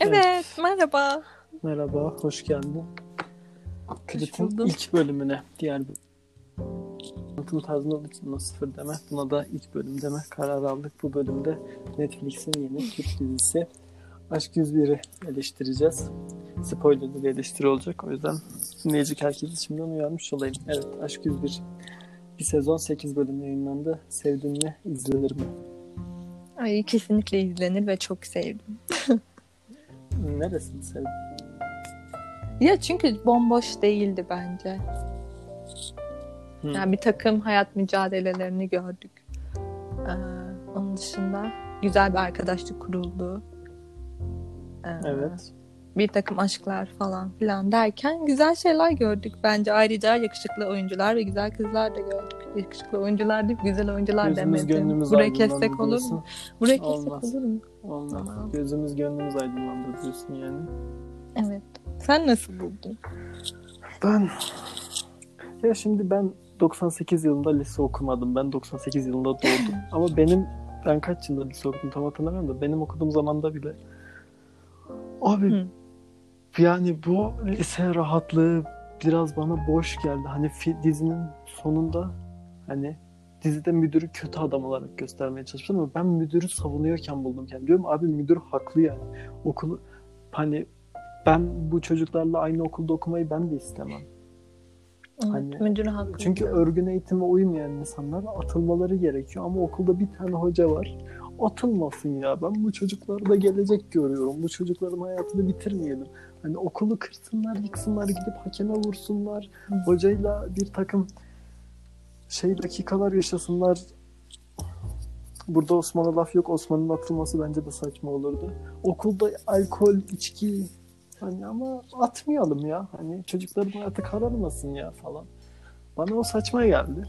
Evet, merhaba. Merhaba, hoş geldin. Buldum. ilk bölümüne, diğer bölüm. Anlatım tarzında olduğu için buna sıfır deme. Buna da ilk bölüm deme karar aldık. Bu bölümde Netflix'in yeni Türk dizisi Aşk 101'i eleştireceğiz. Spoilerlı bir eleştiri olacak. O yüzden dinleyecek herkesi şimdiden uyarmış olayım. Evet, Aşk 101. Bir sezon 8 bölüm yayınlandı. Sevdin mi? İzlenir mi? Ay kesinlikle izlenir ve çok sevdim. Neresini sevdin? Ya çünkü bomboş değildi bence. Hı. Yani bir takım hayat mücadelelerini gördük. Ee, onun dışında güzel bir arkadaşlık kuruldu. Ee, Evet. Bir takım aşklar falan filan derken güzel şeyler gördük. Bence ayrıca yakışıklı oyuncular ve güzel kızlar da gördük. Yakışıklı oyuncular değil, güzel oyuncular Gözümüz demedim. Buraya kessek olur mu? Buraya kessek Olmaz. olur mu? Olmaz. Tamam. Gözümüz gönlümüz aydınlandı diyorsun yani. Evet. Sen nasıl buldun? Ben ya şimdi ben 98 yılında lise okumadım. Ben 98 yılında doğdum. Ama benim ben kaç yılında lise okudum tam hatırlamıyorum da benim okuduğum zamanda bile abi Hı. yani bu lise rahatlığı biraz bana boş geldi. Hani dizinin sonunda hani dizide müdürü kötü adam olarak göstermeye çalışmışlar ama ben müdürü savunuyorken buldum kendimi. Diyorum abi müdür haklı yani. Okulu hani ben bu çocuklarla aynı okulda okumayı ben de istemem. Evet, Hani- müdürü haklı. Çünkü örgün eğitime uymayan insanlar atılmaları gerekiyor ama okulda bir tane hoca var. Atılmasın ya. Ben bu çocuklarda gelecek görüyorum. Bu çocukların hayatını bitirmeyelim. Hani okulu kırsınlar, yıksınlar, gidip hakeme vursunlar. Hocayla bir takım şey dakikalar yaşasınlar. Burada Osman'a laf yok. Osman'ın atılması bence de saçma olurdu. Okulda alkol, içki hani ama atmayalım ya. Hani çocukların hayatı kararmasın ya falan. Bana o saçma geldi.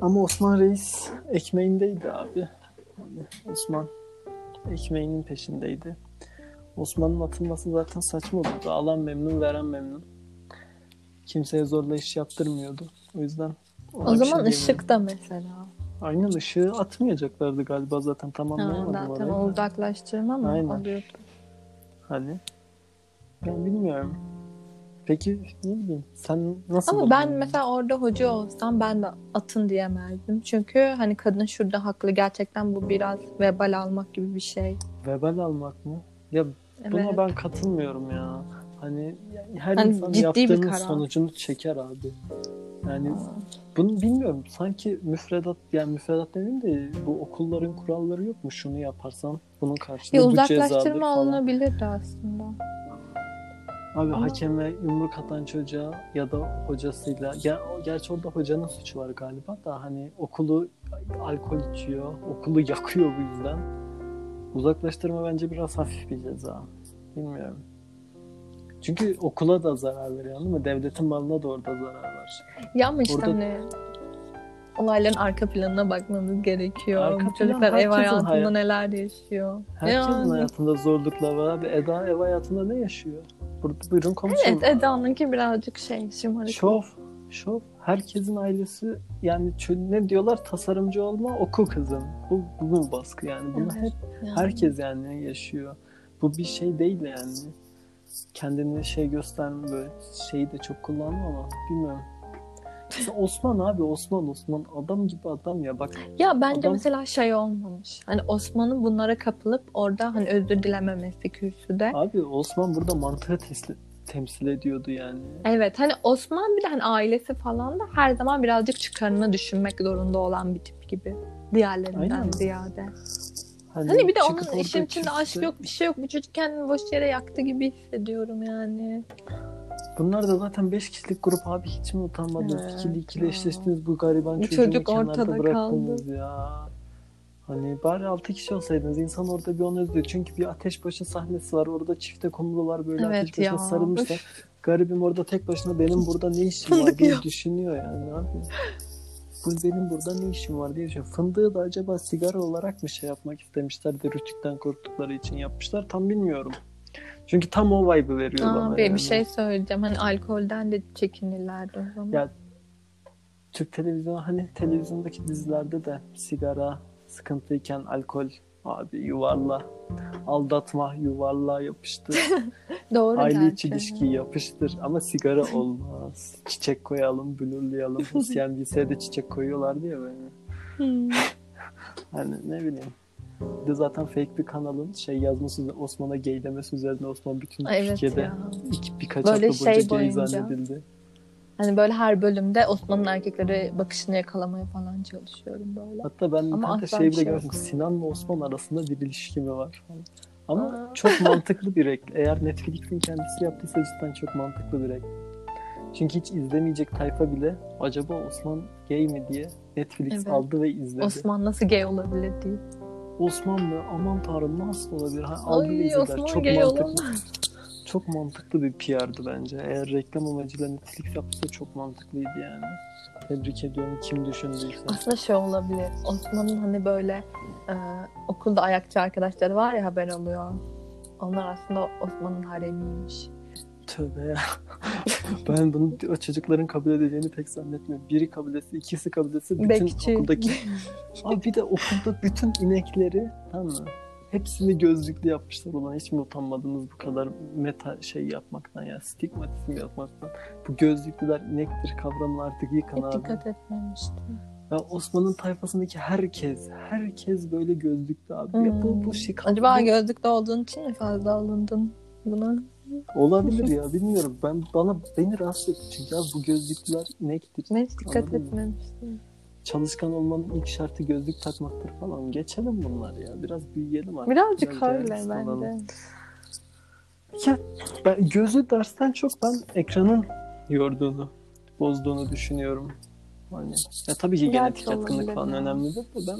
Ama Osman Reis ekmeğindeydi abi. Yani Osman ekmeğinin peşindeydi. Osman'ın atılması zaten saçma olurdu. Alan memnun, veren memnun. Kimseye zorla iş yaptırmıyordu. O yüzden O bir zaman şey ışık da mesela. Aynen ışığı atmayacaklardı galiba zaten Ha, tamamlayamadım zaten orayı. uzaklaştırma mı Aynen. oluyordu? Hani ben bilmiyorum. Peki ne bileyim sen nasıl Ama ben mesela orada hoca olsam ben de atın diyemezdim. Çünkü hani kadın şurada haklı. Gerçekten bu biraz vebal almak gibi bir şey. Vebal almak mı? Ya Evet. buna ben katılmıyorum ya. Hani her Hani insan ciddi bir yaptığının sonucunu çeker abi. Yani bunu bilmiyorum. Sanki müfredat yani müfredat demeyeyim de bu okulların kuralları yok mu? Şunu yaparsan bunun karşılığı Ya bu cezadır uzaklaştırma falan. alınabilirdi aslında. Abi Ama- hakeme yumruk atan çocuğa ya da hocasıyla ya gerçi orada hocanın suçu var galiba da hani okulu alkol içiyor, okulu yakıyor bu yüzden. Uzaklaştırma bence biraz hafif bir ceza. Bilmiyorum. Çünkü okula da zarar veriyor değil mi? Devletin malına da orada zarar var. Ya ama işte Orada- hani olayların arka planına bakmamız gerekiyor. Arka Bu plan çocuklar ev hayatında hayat- neler yaşıyor. Herkesin Yani- hayatında zorluklar var abi. Eda ev hayatında ne yaşıyor? Burada, buyurun konuşalım. Evet Eda'nınki birazcık şey şımarık. Şov. Şov. Herkesin ailesi yani ne diyorlar tasarımcı olma oku kızım. Bu, bu baskı yani? Bunu Evet, hep yani. herkes yani yaşıyor. Bu bir şey değil yani. Kendini şey gösterme böyle şeyi de çok kullanma ama bilmiyorum. Mesela Osman abi Osman Osman adam gibi adam ya bak Ya bence Adam- mesela şey olmamış. Hani Osman'ın bunlara kapılıp orada hani özür dilememesi kürsüde. abi Osman burada mantığı tesli- temsil ediyordu yani. Evet hani Osman bir de hani ailesi falan da her zaman birazcık çıkarını düşünmek zorunda olan bir tip gibi. Diğerlerinden Aynen. ziyade. Hani bir de onun işin içinde aşk yok bir şey yok. Bu çocuk kendini boş yere yaktı gibi hissediyorum yani. Bunlar da zaten 5 kişilik grup abi hiç mi utanmadınız? Evet İkili ikili eşleştiniz bu gariban Bu çocuğu çocuk ortada bıraktınız ya. Hani bari 6 kişi olsaydınız insan orada bir onu özlüyor. Çünkü bir ateş başı sahnesi var. Orada çifte kumrular böyle Evet ateş başına sarılmışlar. Garibim orada tek başına benim burada ne işim var diye düşünüyor yani abi. Bu benim burada ne işim var diye düşünüyor. Fındığı da acaba sigara olarak mı şey yapmak istemişler de rütükten korktukları için yapmışlar tam bilmiyorum. Çünkü tam o vibe'ı veriyor bana. Aa, bir, yani. bir şey söyleyeceğim. Hani alkolden de çekinirlerdi o zaman. Ya Türk televizyonu hani televizyondaki dizilerde de sigara sıkıntıyken alkol Abi yuvarla. Aldatma yuvarla yapıştır. Doğru Aile içi ilişki yapıştır. Ama sigara olmaz. Çiçek koyalım, blurlayalım. CNBC'de çiçek koyuyorlardı ya böyle. Hmm. Hani ne bileyim. Bir de zaten fake bir kanalın şey yazması Osman'a gay demesi üzerine Osman bütün Evet Türkiye'de ya. iki, birkaç Böyle hafta boyunca şey gay boyunca. zannedildi. Hani böyle her bölümde Osman'ın erkekleri bakışını yakalamaya falan çalışıyorum böyle. Hatta ben Ama internette şey bile şey gördüm. yok. Sinan'la Osman arasında bir ilişki mi var falan. Ama Aa. çok mantıklı bir reklam. Eğer Netflix'in kendisi yaptıysa cidden çok mantıklı bir reklam. Çünkü hiç izlemeyecek tayfa bile acaba Osman gay mi diye Netflix Evet. aldı ve izledi. Osman nasıl gay olabilir diye. Osman mı? Aman tanrım nasıl olabilir? Ha, aldı ve Ay izlediler. Osman Çok gay mantıklı. olamaz. Çok mantıklı bir PR'dı bence. Eğer reklam amacıyla Netflix yaptıysa çok mantıklıydı yani. Tebrik ediyorum kim düşündüyse. Aslında şey olabilir. Osman'ın hani böyle e, okulda ayakçı arkadaşları var ya haber alıyor. Onlar aslında Osman'ın haremiymiş. Tövbe ya. ben bunu o çocukların kabul edeceğini pek zannetmiyorum. Biri kabul etse, ikisi kabul etse bütün Bekçi. okuldaki... Abi bir de okulda bütün inekleri tamam mı? Hepsini gözlüklü yapmışlar ulan. Hiç mi utanmadınız bu kadar meta şey yapmaktan ya? Stigmatizm yapmaktan. Bu gözlüklüler inektir kavramını artık yıkan abi. dikkat etmemiştim. Ya Osman'ın tayfasındaki herkes, herkes böyle gözlüklü abi. Ya bu, bu Hmm. şık. Acaba bu- gözlükte olduğun için mi fazla alındın buna? Olabilir ya bilmiyorum. Ben bana beni rahatsız etti çünkü abi bu gözlüklüler inektir. Ben hiç dikkat Anladın mı? Çalışkan olmanın ilk şartı gözlük takmaktır falan. Geçelim bunlar ya. Biraz büyüyelim artık. Birazcık Biraz öyle olalım. bence. Ya, ben gözü dersten çok ben ekranın yorduğunu, bozduğunu düşünüyorum. Hani, ya tabii ki Gerçi genetik yatkınlık olabilir falan önemlidir de ben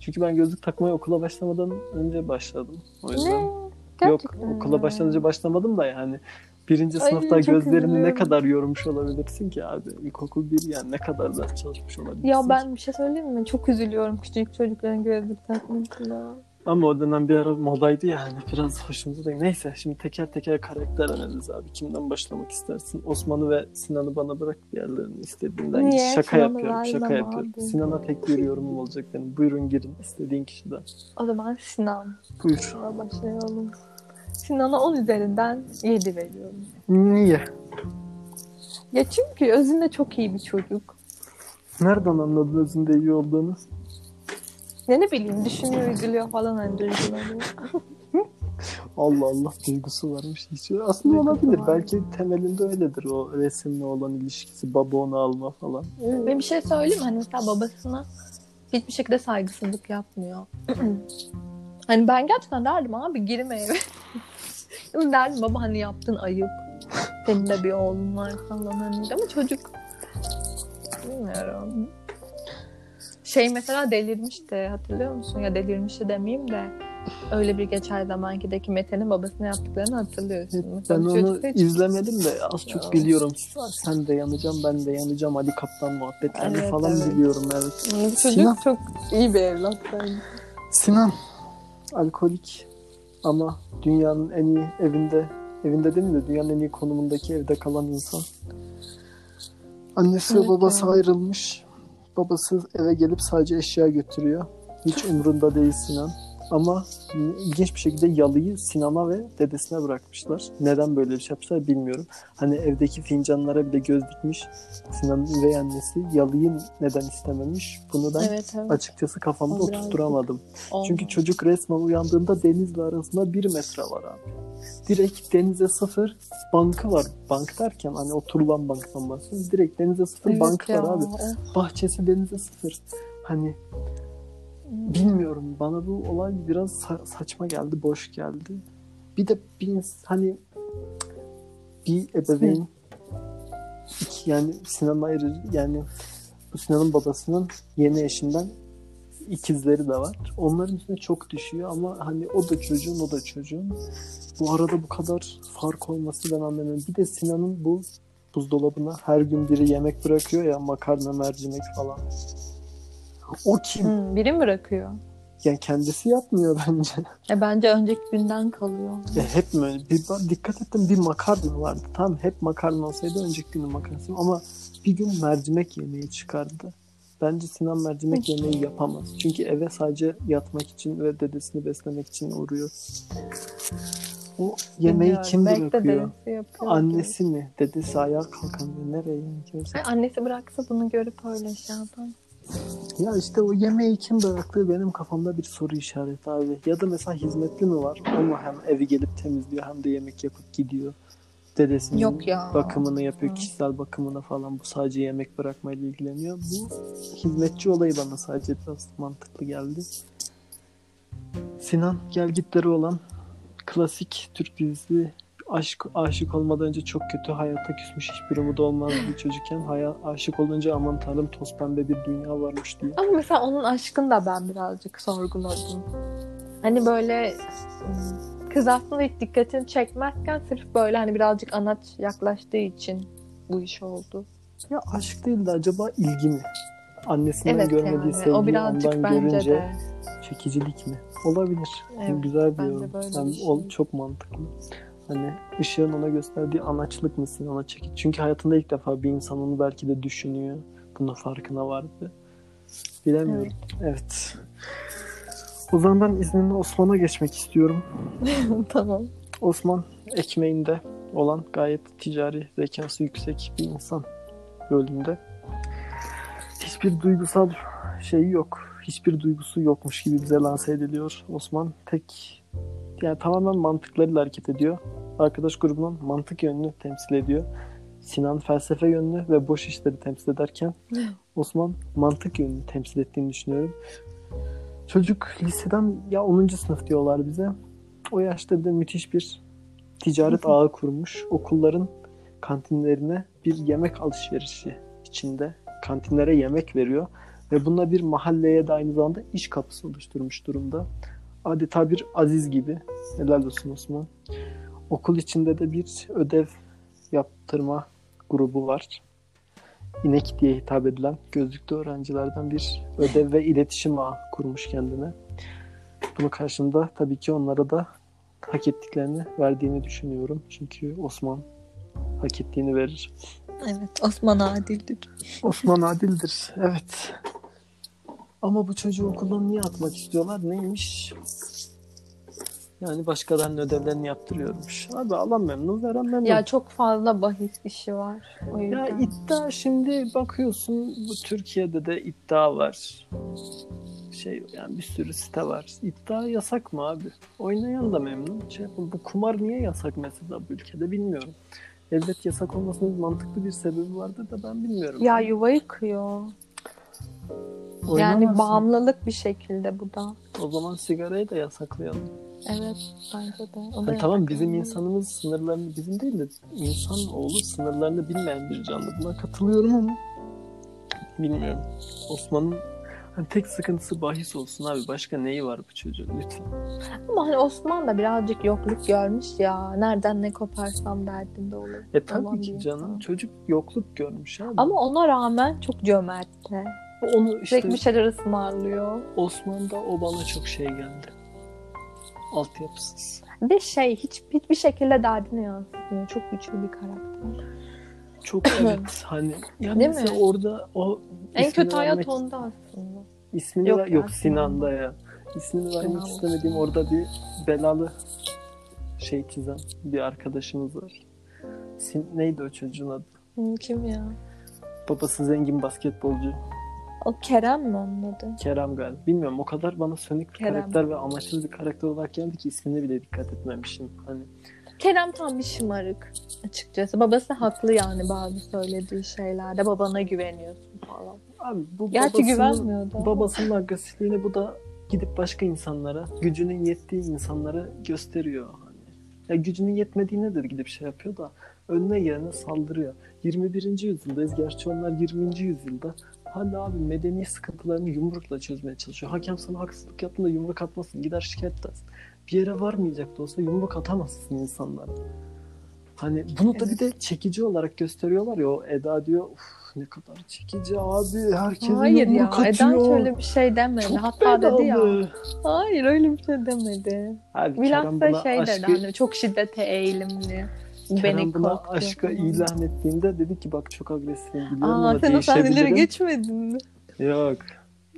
çünkü ben gözlük takmaya okula başlamadan önce başladım. O yüzden Ne? yok Gerçekten okula mi? başlamadan önce başlamadım da yani birinci Ay, sınıfta gözlerini ne üzülüyorum. kadar yormuş olabilirsin ki abi? İlkokul bir yani ne kadar ders çalışmış olabilirsin Ya ben bir şey söyleyeyim mi? Çok üzülüyorum küçük çocukların gözlük takmasına. Ama o dönem bir ara modaydı yani. Biraz hoşumuza da. Neyse şimdi teker teker karakter analizi abi. Kimden başlamak istersin? Osman'ı ve Sinan'ı bana bırak diğerlerini istediğinden. Niye? Şaka Sinan'ı yapıyorum. Şaka yapıyorum. abi. Sinan'a tek bir yorumum olacak benim. Buyurun girin istediğin kişiden. O zaman Sinan. Buyur. Başlayalım. Sinan'a 10 üzerinden 7 veriyorum. Niye? Ya çünkü özünde çok iyi bir çocuk. Nereden anladın özünde iyi olduğunu? Ya ne bileyim düşünüyor, üzülüyor falan hani duygulanıyor. Allah Allah duygusu varmış. Hiç aslında Duygusu olabilir. var. Belki temelinde öyledir o resimle olan ilişkisi. Baba onu alma falan. Ve bir şey söyleyeyim? Hani mesela babasına hiçbir şekilde saygısızlık yapmıyor. hani ben gerçekten derdim abi girme eve. Ama derdim baba hani yaptın ayıp. Senin de bir oğlun var falan hani. Ama çocuk bilmiyorum. Şey mesela delirmişti hatırlıyor musun? Ya delirmişti demeyeyim de öyle bir geçer zamankideki Mete'nin babasına yaptıklarını hatırlıyorsun. Ben Mesela onu çocuk hiç- izlemedim de az çok Ya. biliyorum. Sen de yanacağım, ben de yanacağım. Ali Kaptan muhabbetlerini Evet, falan evet. biliyorum evet. Bu çocuk Sinan. çok iyi bir evlat bence. Sinan alkolik ama dünyanın en iyi evinde evinde değil mi de dünyanın en iyi konumundaki evde kalan insan. Annesi ve Evet babası ya. ayrılmış. Babası eve gelip sadece eşya götürüyor. Hiç umrunda değil Sinan. Ama ilginç bir şekilde yalıyı Sinan'a ve dedesine bırakmışlar. Neden böyle bir şey yapmışlar bilmiyorum. Hani evdeki fincanlara bile göz dikmiş. Sinan'ın üvey annesi yalıyı neden istememiş? Bunu ben Evet evet. açıkçası kafamda O oturtturamadım. Olmaz. Çünkü çocuk resmen uyandığında denizle arasında bir metre var abi. Direkt denize sıfır bankı var. Bank derken hani oturulan banktan bahsediyorum. Direkt denize sıfır Evet bankı ya, var abi. Bahçesi denize sıfır. Hani bilmiyorum bana bu olay biraz sa- saçma geldi, boş geldi. Bir de bir hani bir ebeveyn iki, yani Sinan ayrı yani bu Sinan'ın babasının yeni eşinden ikizleri de var. Onların üstüne çok düşüyor ama hani o da çocuğun o da çocuğun. Bu arada bu kadar fark olması ben anlamıyorum. Bir de Sinan'ın bu buzdolabına her gün biri yemek bırakıyor ya makarna, mercimek falan. O kim? Hmm, biri mi bırakıyor? Yani kendisi yapmıyor bence. E bence önceki günden kalıyor. Ya hep mi? öyle? Bir, dikkat ettim bir makarna vardı. Tamam hep makarna olsaydı önceki günün makarnası ama bir gün mercimek yemeği çıkardı. Bence Sinan mercimek yemeği yapamaz. Çünkü eve sadece yatmak için ve dedesini beslemek için uğruyor. O yemeği Bilmiyorum, kim belki de bırakıyor? yapıyor. Annesi mi? Dedesi ayağa kalkamıyor. Nereye yemek annesi bıraksa bunu görüp öyle şey yapar. Ya işte o yemeği kim bıraktığı benim kafamda bir soru işareti abi. Ya da mesela hizmetli mi var? O mu hem evi gelip temizliyor hem de yemek yapıp gidiyor. Dedesinin Yok ya. bakımını yapıyor. Hı. Kişisel bakımına falan. Bu sadece yemek bırakmayla ilgileniyor. Bu hizmetçi olayı bana sadece biraz mantıklı geldi. Sinan gelgitleri olan klasik Türk dizisi aşk aşık olmadan önce çok kötü hayata küsmüş hiçbir umudu olmaz bir çocukken hayat aşık olunca aman tanrım toz pembe bir dünya varmış diyor. Ama mesela onun aşkını da ben birazcık sorguladım. Hani böyle kız aslında hiç dikkatini çekmezken sırf böyle hani birazcık anaç yaklaştığı için bu iş oldu. Ya aşk değil de acaba ilgi mi? Annesinden Evet görmediği yani sevgiyi o birazcık ondan bence görünce de. çekicilik mi? Olabilir. Evet, Güzel bir yorum. Yani o çok mantıklı. Hani ışığın ona gösterdiği anaçlık mısın ona çekici. Çünkü hayatında ilk defa bir insan onu belki de düşünüyor. Bunun farkına vardı. Bilemiyorum. Evet. O zaman ben izninle Osman'a geçmek istiyorum. tamam. Osman ekmeğinde olan gayet ticari zekası yüksek bir insan rolünde. Hiçbir duygusal şeyi yok. Hiçbir duygusu yokmuş gibi bize lanse ediliyor. Osman tek yani tamamen mantıklarıyla hareket ediyor. Arkadaş grubunun mantık yönünü temsil ediyor. Sinan felsefe yönünü ve boş işleri temsil ederken Osman mantık yönünü temsil ettiğini düşünüyorum. Çocuk liseden ya 10. sınıf diyorlar bize. O yaşta bir de müthiş bir ticaret ağı kurmuş. Okulların kantinlerine bir yemek alışverişi içinde kantinlere yemek veriyor ve bununla bir mahalleye de aynı zamanda iş kapısı oluşturmuş durumda. Adeta bir aziz gibi. Helal olsun Osman. Okul içinde de bir ödev yaptırma grubu var. İnek diye hitap edilen gözlüklü öğrencilerden bir ödev ve iletişim ağı kurmuş kendine. Bunun karşında tabii ki onlara da hak ettiklerini verdiğini düşünüyorum. Çünkü Osman hak ettiğini verir. Evet Osman adildir. Osman adildir. Evet. Ama bu çocuğu okuldan niye atmak istiyorlar? Neymiş? Yani başkalarının ödevlerini yaptırıyormuş. Abi alan memnun, veren memnun. Ya çok fazla bahis işi var. O yüzden. Ya iddia şimdi bakıyorsun bu Türkiye'de de iddia var. Şey yani bir sürü site var. İddia yasak mı abi? Oynayan da memnun. Şey, bu kumar niye yasak mesela bu ülkede bilmiyorum. Elbet yasak olmasının mantıklı bir sebebi vardır da ben bilmiyorum. Ya yuva Yani bağımlılık bir şekilde bu da. O zaman sigarayı da yasaklayalım. Evet bence de. O da Yani tamam bizim insanımız sınırlarını bizim değil de insan oğlu sınırlarını bilmeyen bir canlı. Buna katılıyorum ama bilmiyorum. Osman'ın hani tek sıkıntısı bahis olsun abi. Başka neyi var bu çocuğun lütfen. Ama hani Osman da birazcık yokluk görmüş ya. Nereden ne koparsam derdinde olur. E tabii Olan ki canım. insan. Çocuk yokluk görmüş abi. Ama ona rağmen çok cömertti. Onu işte Sürekli bir şeyler ısmarlıyor. Osman'da o bana çok şey geldi. Altyapısız. Ve şey hiç hiçbir şekilde derdini yansıtmıyor. Çok güçlü bir karakter. Çok evet hani yani Değil mesela mi? orada o En kötü hayat vermek- onda aslında. İsmini Yok ya, yok Sinan'da ya. İsmini vermek Sinan. istemediğim orada bir belalı şey çizen bir arkadaşımız var. Sin neydi o çocuğun adı? Kim ya? Babası zengin basketbolcu. O Kerem mi onun adı? Kerem galiba. Bilmiyorum o kadar bana sönük bir Kerem. karakter ve amaçsız bir karakter olarak geldi ki ismine bile dikkat etmemişim. Hani Kerem tam bir şımarık açıkçası. Babası haklı yani bazı söylediği şeylerde. Babana güveniyorsun falan. abi bu Gerçi babasının, güvenmiyordu ama. babasının agresifliğini bu da gidip başka insanlara, gücünün yettiği insanlara gösteriyor. Hani. Ya gücünün yetmediğine de gidip şey yapıyor da önüne gelene saldırıyor. 21. yüzyıldayız. Gerçi onlar 20. yüzyılda. Hala abi medeni sıkıntılarını yumrukla çözmeye çalışıyor. Hakem sana haksızlık yaptığında yumruk atmasın. Gider şikayet edersin. Bir yere varmayacak da olsa yumruk atamazsın insanlara. Hani bunu da bir de çekici olarak gösteriyor ya o Eda diyor "Uf, ne kadar çekici abi herkese Hayır ya. yumruk Eda atıyor. hiç öyle bir şey demedi. Çok Hatta dedi ya. Hayır öyle bir şey demedi. Abi Bilhassa şey dedi aşkı, hani çok şiddete eğilimli. Kerem beni buna korkutuyor aşka ilan ettiğinde dedi ki bak çok agresifim biliyorum Aa ama sen o sahneleri geçmedin mi? Yok.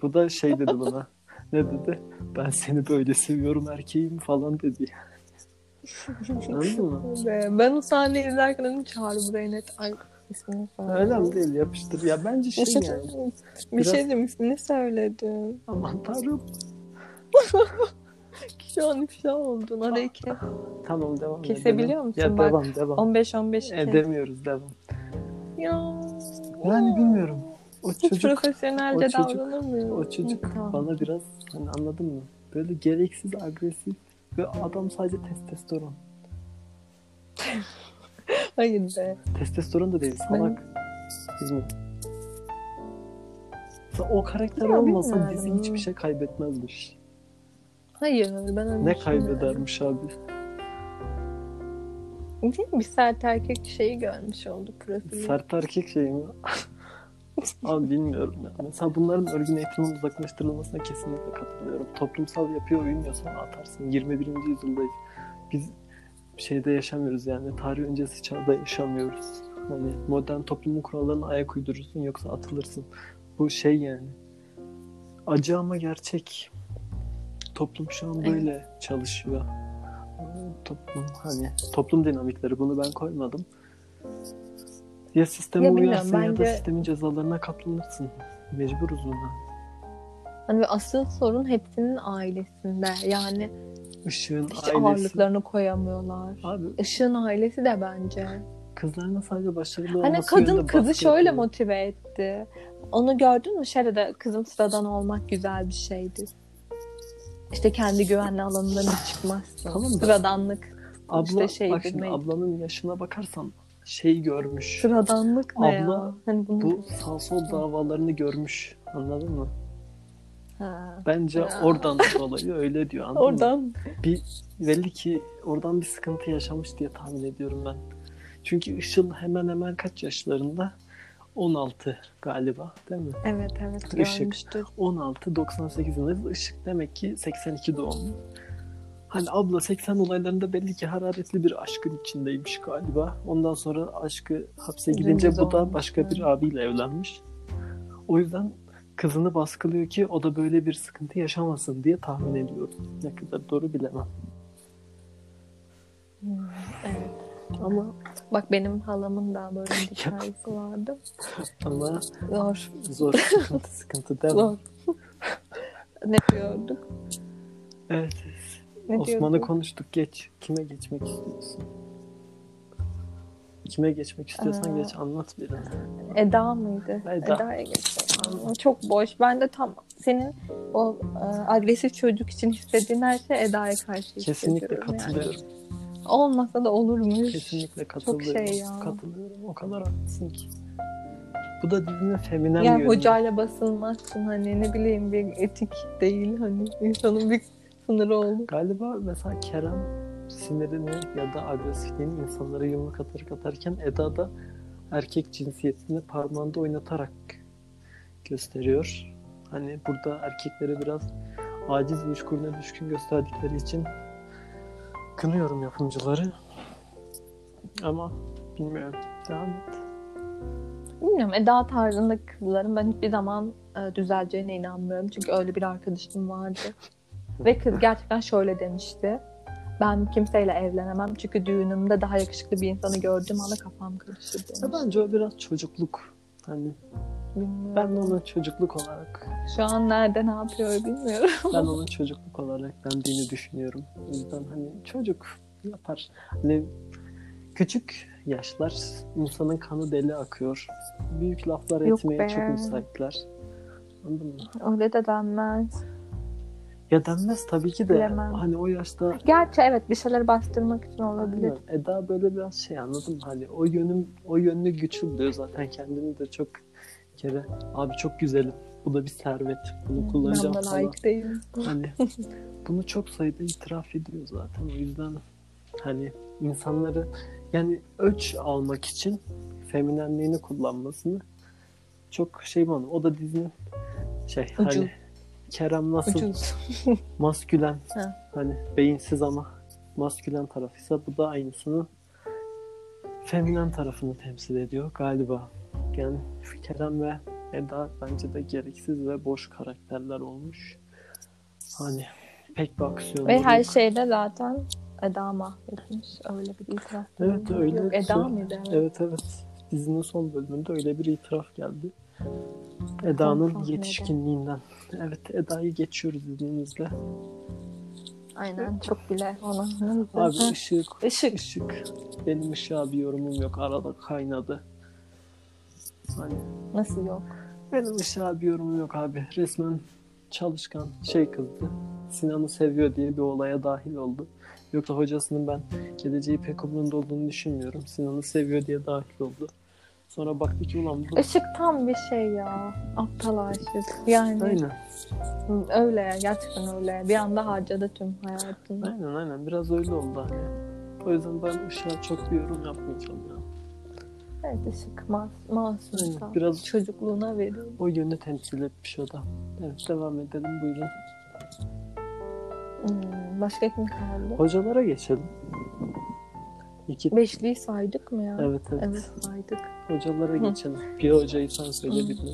Bu da şey dedi buna. ne dedi? Ben seni böyle seviyorum erkeğim falan dedi. Anladın mı? Ben o sahneyi izlerken dedim çağır buraya net. Ay ismini söyle. Önemli değil yapıştır. Ya bence şey yani. bir Biraz- şey dedim ismini söyledim. Aman tanrım. Şu an ifşa oldun. Arayı kes. Tamam devam Kesebiliyor musun? Ya Bak, devam devam. 15-15 kes. Edemiyoruz devam. Ya. Yani bilmiyorum. O Hiç çocuk profesyonelce o çocuk- davranamıyor. o çocuk Tamam. bana biraz hani anladın mı? Böyle gereksiz agresif ve adam sadece testosteron. Hayır be. Testosteron da değil salak. Hizmet. O karakter Ya olmasa dizi hiçbir şey kaybetmezmiş. Hayır ben öyle Ne kaybedermiş abi? Değil mi? Bir sert erkek şeyi görmüş olduk profili. Sert erkek şey mi? Abi bilmiyorum ya. Mesela bunların örgün eğitimden uzaklaştırılmasına kesinlikle katılıyorum. Toplumsal yapıya uymuyorsan atarsın. 21. yüzyıldayız. Biz şeyde yaşamıyoruz yani. Tarih öncesi çağda yaşamıyoruz. Hani modern toplumun kurallarına ayak uydurursun yoksa atılırsın. Bu şey yani. Acı ama gerçek. Toplum şu an Evet. böyle çalışıyor. Toplum hani toplum dinamikleri bunu ben koymadım. Ya sisteme Ya uyarsın ya da sistemin cezalarına katlanırsın. Mecburuz buna. Hani asıl sorun hepsinin ailesinde. Yani Işığın hiç ailesi. ağırlıklarını koyamıyorlar. Abi Işığın ailesi de bence. kızlarına sadece başarılı Hani olması kadın yönünde kızı şöyle yapıyor. motive etti. Onu gördün mü? Şeyde de kızım sıradan olmak güzel bir şeydir. İşte kendi güvenli alanından hiç çıkmazsın. Tamam da- Sıradanlık. Abla, işte şeydir, bak şimdi neydi? ablanın yaşına bakarsan şey görmüş. Sıradanlık ne Abla, ya? Hani bunu... Bu sağ sol davalarını görmüş. Anladın mı? Ha. Bence Ya. oradan dolayı öyle diyor. Anladın mı? Oradan bir belli ki oradan bir sıkıntı yaşamış diye tahmin ediyorum ben. Çünkü Işıl hemen hemen kaç yaşlarında? 16 galiba değil mi? evet evet Işık. görmüştür. 16 98 yılında Işık demek ki 82 doğumlu. Hani abla 80 olaylarında belli ki hararetli bir aşkın içindeymiş galiba. Ondan sonra aşkı hapse gidince bu da başka bir abiyle evlenmiş. O yüzden kızını baskılıyor ki o da böyle bir sıkıntı yaşamasın diye tahmin ediyorum. Ne kadar doğru bilemem. Hmm, evet. Ama Bak benim halamın da böyle bir hikayesi vardı. ama Zor. zor sıkıntı sıkıntı değil mi? Zor. ne diyorduk? Evet. Ne Osman'ı konuştuk. Geç. Kime geçmek istiyorsun? Kime geçmek istiyorsan Aa. geç anlat biraz. Eda mıydı? Eda. Eda'ya geçelim. Çok boş. Ben de tam senin o e, agresif çocuk için hissettiğin her şey Eda'ya karşı Kesinlikle hissediyorum yani. Olmasa da olurmuş. Kesinlikle katılıyorum. şey ya. Katılıyorum. O kadar haklısın ki. Bu da dizinin feminen Yani yönü. hocayla basılmazsın hani ne bileyim bir etik değil hani insanın bir sınırı olur. Galiba mesela Kerem sinirini ya da agresifliğini insanlara yumruk atarak atarken Eda da erkek cinsiyetini parmağında oynatarak gösteriyor. Hani burada erkekleri biraz aciz ve düşkün gösterdikleri için kınıyorum yapımcıları. Ama bilmiyorum. Devam et. Bilmiyorum Eda tarzındaki kızların ben hiçbir zaman e, düzeleceğine inanmıyorum. Çünkü öyle bir arkadaşım vardı. Ve kız gerçekten şöyle demişti. Ben kimseyle evlenemem çünkü düğünümde daha yakışıklı bir insanı gördüğüm anda kafam karışır demiş. Ya bence o biraz çocukluk. Hani Bilmiyorum. ben onu çocukluk olarak Şu an nerede ne yapıyor bilmiyorum. ben onu çocukluk olarak bendiğini düşünüyorum. O yüzden hani çocuk yapar. Hani küçük yaşlar insanın kanı deli akıyor. Büyük laflar Yok etmeye be. çok müsaitler. Anladın mı? Öyle de denmez. Ya denmez tabii ki de Bilemem. hani o yaşta Gerçi evet bir şeyler bastırmak için olabilir. bilmiyorum, Eda böyle biraz şey anladın mı? Hani o yönüm o yönünü güçlü buluyor zaten kendini de çok kere abi çok güzelim. Bu da bir servet. Bunu Ben kullanacağım buna falan. layık değilim. Hani bunu çok sayıda itiraf ediyor zaten. O yüzden hani insanları yani ölç almak için feminenliğini kullanmasını çok şey bana. O da dizinin şey Ucu. hani Kerem nasıl maskülen Ha. hani beyinsiz ama maskülen tarafıysa bu da aynısını feminen tarafını temsil ediyor galiba. Yani Kerem ve Eda bence de gereksiz ve boş karakterler olmuş. Hani pek bir aksiyon Ve her yok. şeyde zaten Eda mahvetmiş. Öyle bir itiraf. Evet öyle. Yok, Eda Son- mıydı? Evet evet. Dizinin son bölümünde öyle bir itiraf geldi. Eda'nın yetişkinliğinden. Evet Eda'yı geçiyoruz izninizle. Aynen çok bile ona. Abi ışık, Işık. ışık. Benim ışığa bir yorumum yok. Arada kaynadı. Hani Nasıl yok? benim ışığa bir yorumum yok abi. Resmen çalışkan şey kızdı. Sinan'ı seviyor diye bir olaya dahil oldu. Yoksa hocasının ben geleceği pek umurunda olduğunu düşünmüyorum. Sinan'ı seviyor diye dahil oldu. Sonra baktı ki ulan bu... Işık tam bir şey ya. Aptal aşık. Yani Aynen. öyle ya. Gerçekten öyle. Bir anda harcadı tüm hayatını. Aynen aynen. Biraz öyle oldu hani. O yüzden ben ışığa çok bir yorum yapmayacağım ya. Evet ışık mas tam. biraz- Çocukluğuna veriyor. O yönü temsil etmiş o da. Evet devam edelim buyurun. Hmm, başka kim kaldı? Hocalara geçelim. İki... Beşliği saydık mı ya? Evet evet. Evet saydık. Hocalara geçelim. Bir hocayı sen söyle bir de.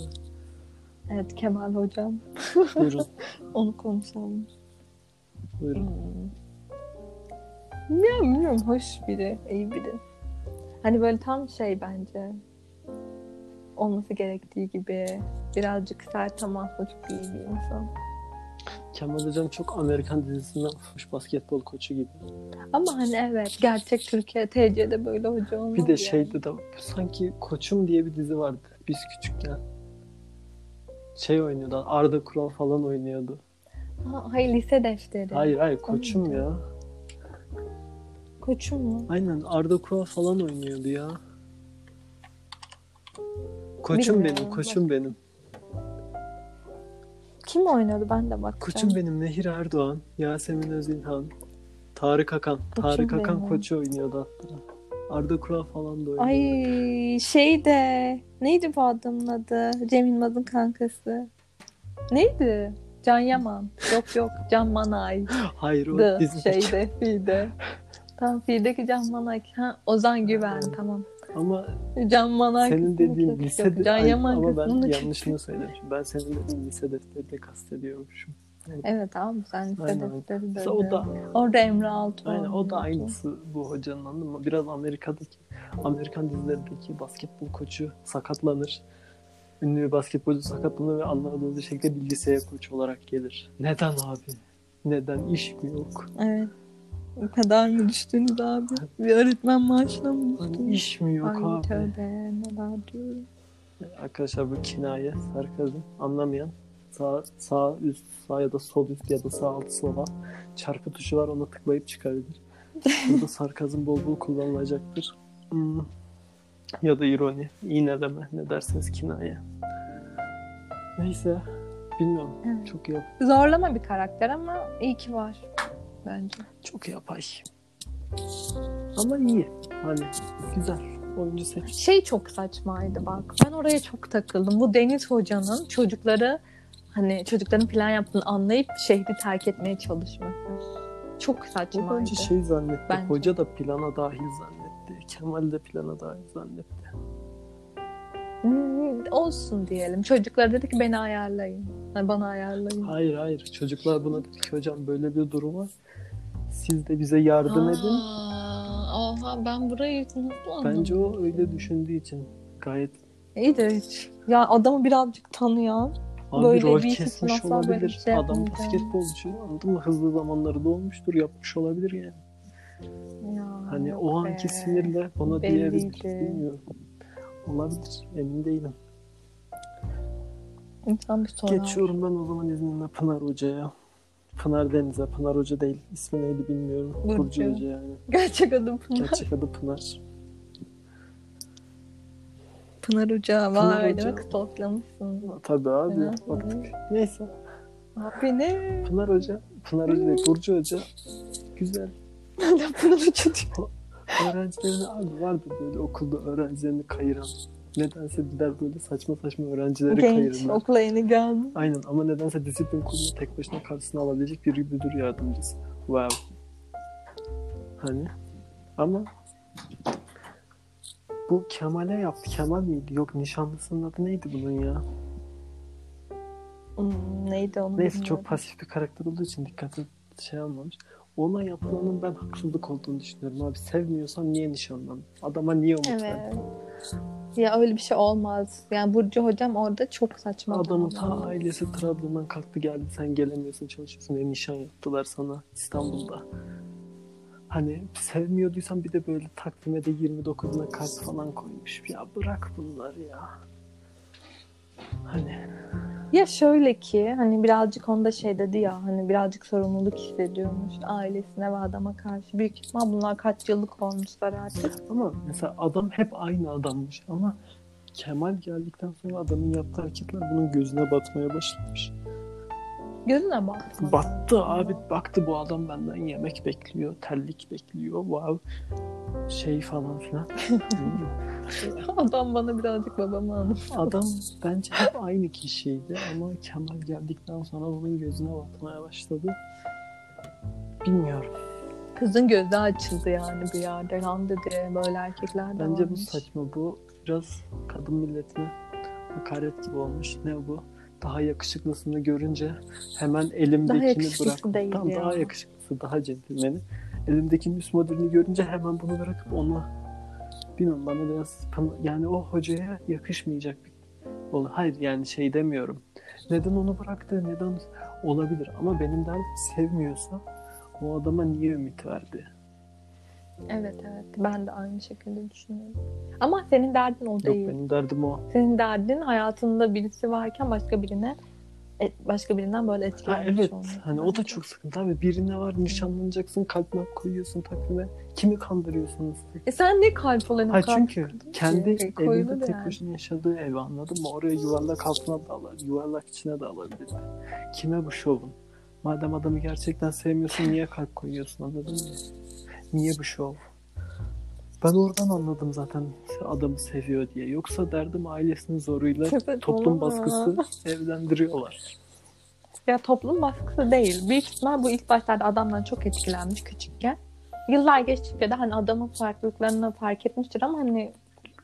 Evet Kemal hocam. Buyurun. Onu konuşalım. Buyurun. Hmm. Ya bilmiyorum hoş biri, iyi biri. Hani böyle tam şey bence. Olması gerektiği gibi. Birazcık sert ama çok iyi bir insan. Kemal Hocam çok Amerikan dizisinden olmuş basketbol koçu gibi. Ama hani evet gerçek Türkiye TC'de böyle hoca olmaz Bir de yani. şeyde de sanki Koçum diye bir dizi vardı biz küçükken. Şey oynuyordu Arda Kural falan oynuyordu. Ha, hayır lise defteri. Hayır hayır Koçum muydu? ya. Koçum mu? Aynen Arda Kural falan oynuyordu ya. Koçum Bilmiyorum, benim, koçum benim. Kim oynadı ben de bakacağım. Koçum benim Nehir Erdoğan, Yasemin Özilhan, Tarık Akan. Koçum Tarık Akan benim. koçu oynuyordu hatta. Arda Kural falan da oynuyordu. Ay şey de neydi bu adamın adı? Cem Yılmaz'ın kankası. Neydi? Can Yaman. Yok yok Can Manay. Hayır o The şeyde. Tam Fi'deki Can Manay. Ha, Ozan Güven tamam. Ama Can Manay. senin dediğin çok- lise yok, de- Can Yaman ama ben yanlışını söylemişim. Ben senin dediğin lise defteri de kastediyormuşum. Evet tamam sen lise Aynen. defteri Mesela o da Orada Emre Altuğ. aynen o da aynısı bu hocanın anladın mı? Biraz Amerika'daki Amerikan dizilerindeki basketbol koçu sakatlanır. Ünlü bir basketbolcu sakatlanır ve anlamadığınız bir şekilde bir liseye koç olarak gelir. Neden abi? Neden? İş mi yok? Evet. O kadar mı düştünüz abi? Bir öğretmen maaşına mı düştünüz? iş mi yok Ay abi? tövbe neler diyorum. Arkadaşlar bu kinaye, sarkazm anlamayan sağ, sağ üst, sağ ya da sol üst ya da sağ alt sola çarpı tuşu var ona tıklayıp çıkabilir. Burada sarkazm bol bol kullanılacaktır. Hmm. Ya da ironi, iğneleme ne derseniz kinaye. Neyse bilmiyorum Evet. çok yap Zorlama bir karakter ama iyi ki var bence. çok yapay. Ama iyi. Hani güzel. Oyuncu seç. Şey çok saçmaydı bak. Ben oraya çok takıldım. Bu Deniz Hoca'nın çocukları hani çocukların plan yaptığını anlayıp şehri terk etmeye çalışması. Çok O saçmaydı. bence şey zannetti. Bence. Hoca da plana dahil zannetti. Kemal de plana dahil zannetti. Hmm, olsun diyelim. Çocuklar dedi ki beni ayarlayın. Hani bana ayarlayın. Hayır hayır. Çocuklar buna dedi ki hocam böyle bir durum var. Siz de bize yardım edin. Aa, Oha ben burayı anladım? Bence o öyle düşündüğü için gayet İyi de hiç. Ya adamı birazcık tanıyan abi Böyle rol bir kesmiş olabilir. şey Adam basketbolcu. Anladın mı? Hızlı zamanları da olmuştur. Yapmış olabilir yani. ya, Hani o be. anki sinirle bana diyebilir. Bilmiyorum. Olabilir. Emin değilim. İnsan bir sorar. Geçiyorum ben o zaman izninle Pınar Hoca'ya. Pınar Deniz'e. Pınar Hoca değil. İsmi neydi bilmiyorum. Burcu. Burcu Hoca yani. Gerçek adım Pınar. Gerçek adı Pınar. Pınar Hoca Pınar var Hoca. demek stalklamışsın. Tabii abi. Hı. Baktık. Neyse. Abi ne? Pınar Hoca. Pınar Hoca değil. Burcu Hoca. Güzel. Hala Pınar Hoca diyor. Öğrencilerini abi vardı böyle okulda öğrencilerini kayıran. Nedense gider böyle saçma saçma öğrencileri Genç kayırırlar. okula yeni geldi. Aynen ama nedense disiplin kurulu tek başına karşısına alabilecek bir müdür yardımcısı. Wow. Hani ama bu Kemal'e yaptı. Kemal miydi? Yok nişanlısının adı neydi bunun ya? Hmm, neydi onu Neyse bilmiyorum. çok pasif bir karakter olduğu için dikkate şey almamış. Ona yapılanın ben haksızlık olduğunu düşünüyorum abi. Sevmiyorsan niye nişanlan? Adama niye umut verdin? Ya öyle bir şey olmaz. Yani Burcu hocam orada çok saçma. Adamın ta ailesi Trabzon'dan kalktı geldi. Sen gelemiyorsun çalışıyorsun diye nişan yaptılar sana İstanbul'da. Hani sevmiyorduysan bir de böyle takvime de 29'una kalp falan koymuş. Ya bırak bunları ya. Hani Ya şöyle ki hani birazcık onda şey dedi ya hani birazcık sorumluluk hissediyormuş ailesine ve adama karşı. Büyük ihtimal bunlar kaç yıllık olmuşlar artık. ama mesela adam hep aynı adammış ama Kemal geldikten sonra adamın yaptığı hareketler bunun gözüne batmaya başlamış. Gözüne bakma. Battı abi baktı bu adam benden yemek bekliyor, terlik bekliyor, wow şey falan filan. Adam bana birazcık babamı anlatıyor. adam bence hep aynı kişiydi ama Kemal geldikten sonra bunun gözüne batmaya başladı. Bilmiyorum. Kızın gözü açıldı yani bir yerde. Lan dedi böyle erkekler de Bence bu varmış. saçma. Bu biraz kadın milletine hakaret gibi olmuş. Ne bu? Daha yakışıklısını görünce hemen elimdekini yakışıklısı bırak. değil Tamam, ya. daha yakışıklısı, daha centilmeni. Elimdekinin üst modelini görünce hemen bunu bırakıp ona bilmiyorum bana biraz yani o hocaya yakışmayacak bir ol. Hayır yani şey demiyorum. Neden onu bıraktı? Neden olabilir ama benim derdim sevmiyorsa o adama niye ümit verdi? Evet evet. Ben de aynı şekilde düşünüyorum. Ama senin derdin o Yok değil. benim derdim o. Senin derdin hayatında birisi varken başka birine e, başka birinden böyle Ha, etkilenmiş evet. olmak. hani o da çok sıkıntı abi. Birine var nişanlanacaksın kalp malp koyuyorsun takvime. Kimi kandırıyorsunuz E sen ne kalp olan ha çünkü kendi ki, koyulur evinde tek yani. başına yaşadığı evi anladın mı? Oraya yuvarlak altına da alır yuvarlak içine de alabilir. Kime bu şovun? Madem adamı gerçekten sevmiyorsun niye kalp koyuyorsun anladın mı niye bu şov ben oradan anladım zaten adamı seviyor diye. Yoksa derdim ailesinin zoruyla Evet, toplum baskısı evlendiriyorlar. Ya toplum baskısı değil. Büyük ihtimal bu ilk başlarda adamdan çok etkilenmiş küçükken. Yıllar geçtikçe de hani adamın farklılıklarını fark etmiştir ama hani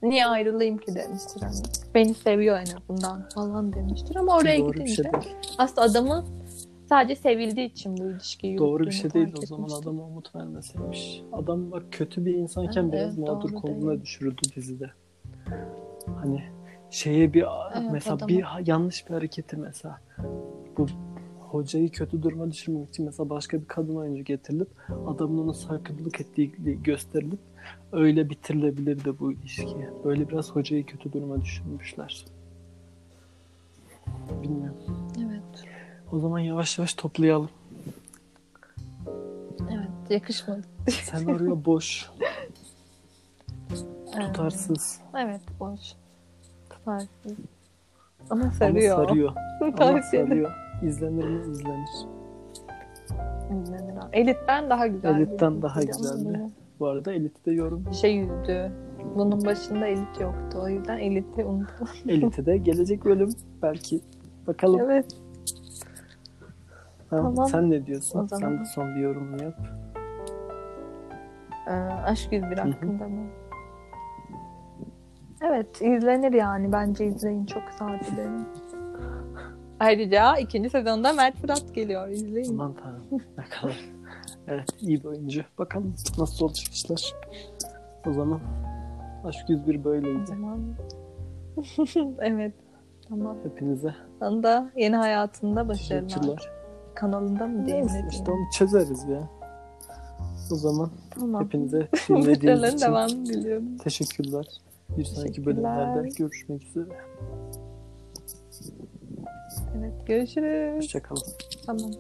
niye ayrılayım ki demiştir hani. Beni seviyor en azından falan demiştir ama oraya Doğru gidince şey değil. aslında adamın sadece sevildiği için bu ilişkiyi Doğru bir şey değil o zaman adama umut vermeseymiş. Adam bak kötü bir insanken Evet, biraz mağdur doğru konumuna değil. düşürüldü dizide. Hani şeye bir Evet, mesela adamı- bir yanlış bir hareketi mesela bu hocayı kötü duruma düşürmek için mesela başka bir kadın oyuncu getirilip adamın ona saygınlık ettiği gösterilip öyle bitirilebilirdi bu ilişki. Böyle biraz hocayı kötü duruma düşürmüşler. Bilmiyorum. O zaman yavaş yavaş toplayalım. Evet. Yakışmadı. Senaryo boş, Evet. tutarsız. Evet. Boş. Tutarsız. Ama Ama sarıyor. sarıyor. Ama Tavsiye ederim. sarıyor. İzlenir mi? İzlenir. İzlenir. Elit'ten daha güzel. Elit'ten daha ama güzeldi. Bu arada Elit'i de yorum. Şey yüzdü. Bunun başında elit yoktu. O yüzden eliti unuttum. Elit'i de gelecek bölüm belki. Bakalım. evet. Tamam. Sen ne diyorsun? O zaman. Sen de son bir yorumunu yap. Ee, Aşk 101 hı. hakkında mı? Evet izlenir yani. Bence izleyin. Çok sade benim. Ayrıca ikinci sezonda Mert Fırat geliyor. İzleyin. Aman tanrım. Ne kadar. Evet iyi bir oyuncu. Bakalım nasıl olacak işler. O zaman Aşk 101 O böyleydi. zaman. evet. Tamam. Hepinize Sana da yeni hayatında başarılar. teşekkürler. Kanalında mı diyeyim? Neyse ne işte onu çözeriz ya. O zaman Tamam. hepinize dinlediğiniz için devamını diliyorum. teşekkürler. Bir sonraki bölümlerde görüşmek üzere. Evet görüşürüz. Hoşçakalın. Tamam.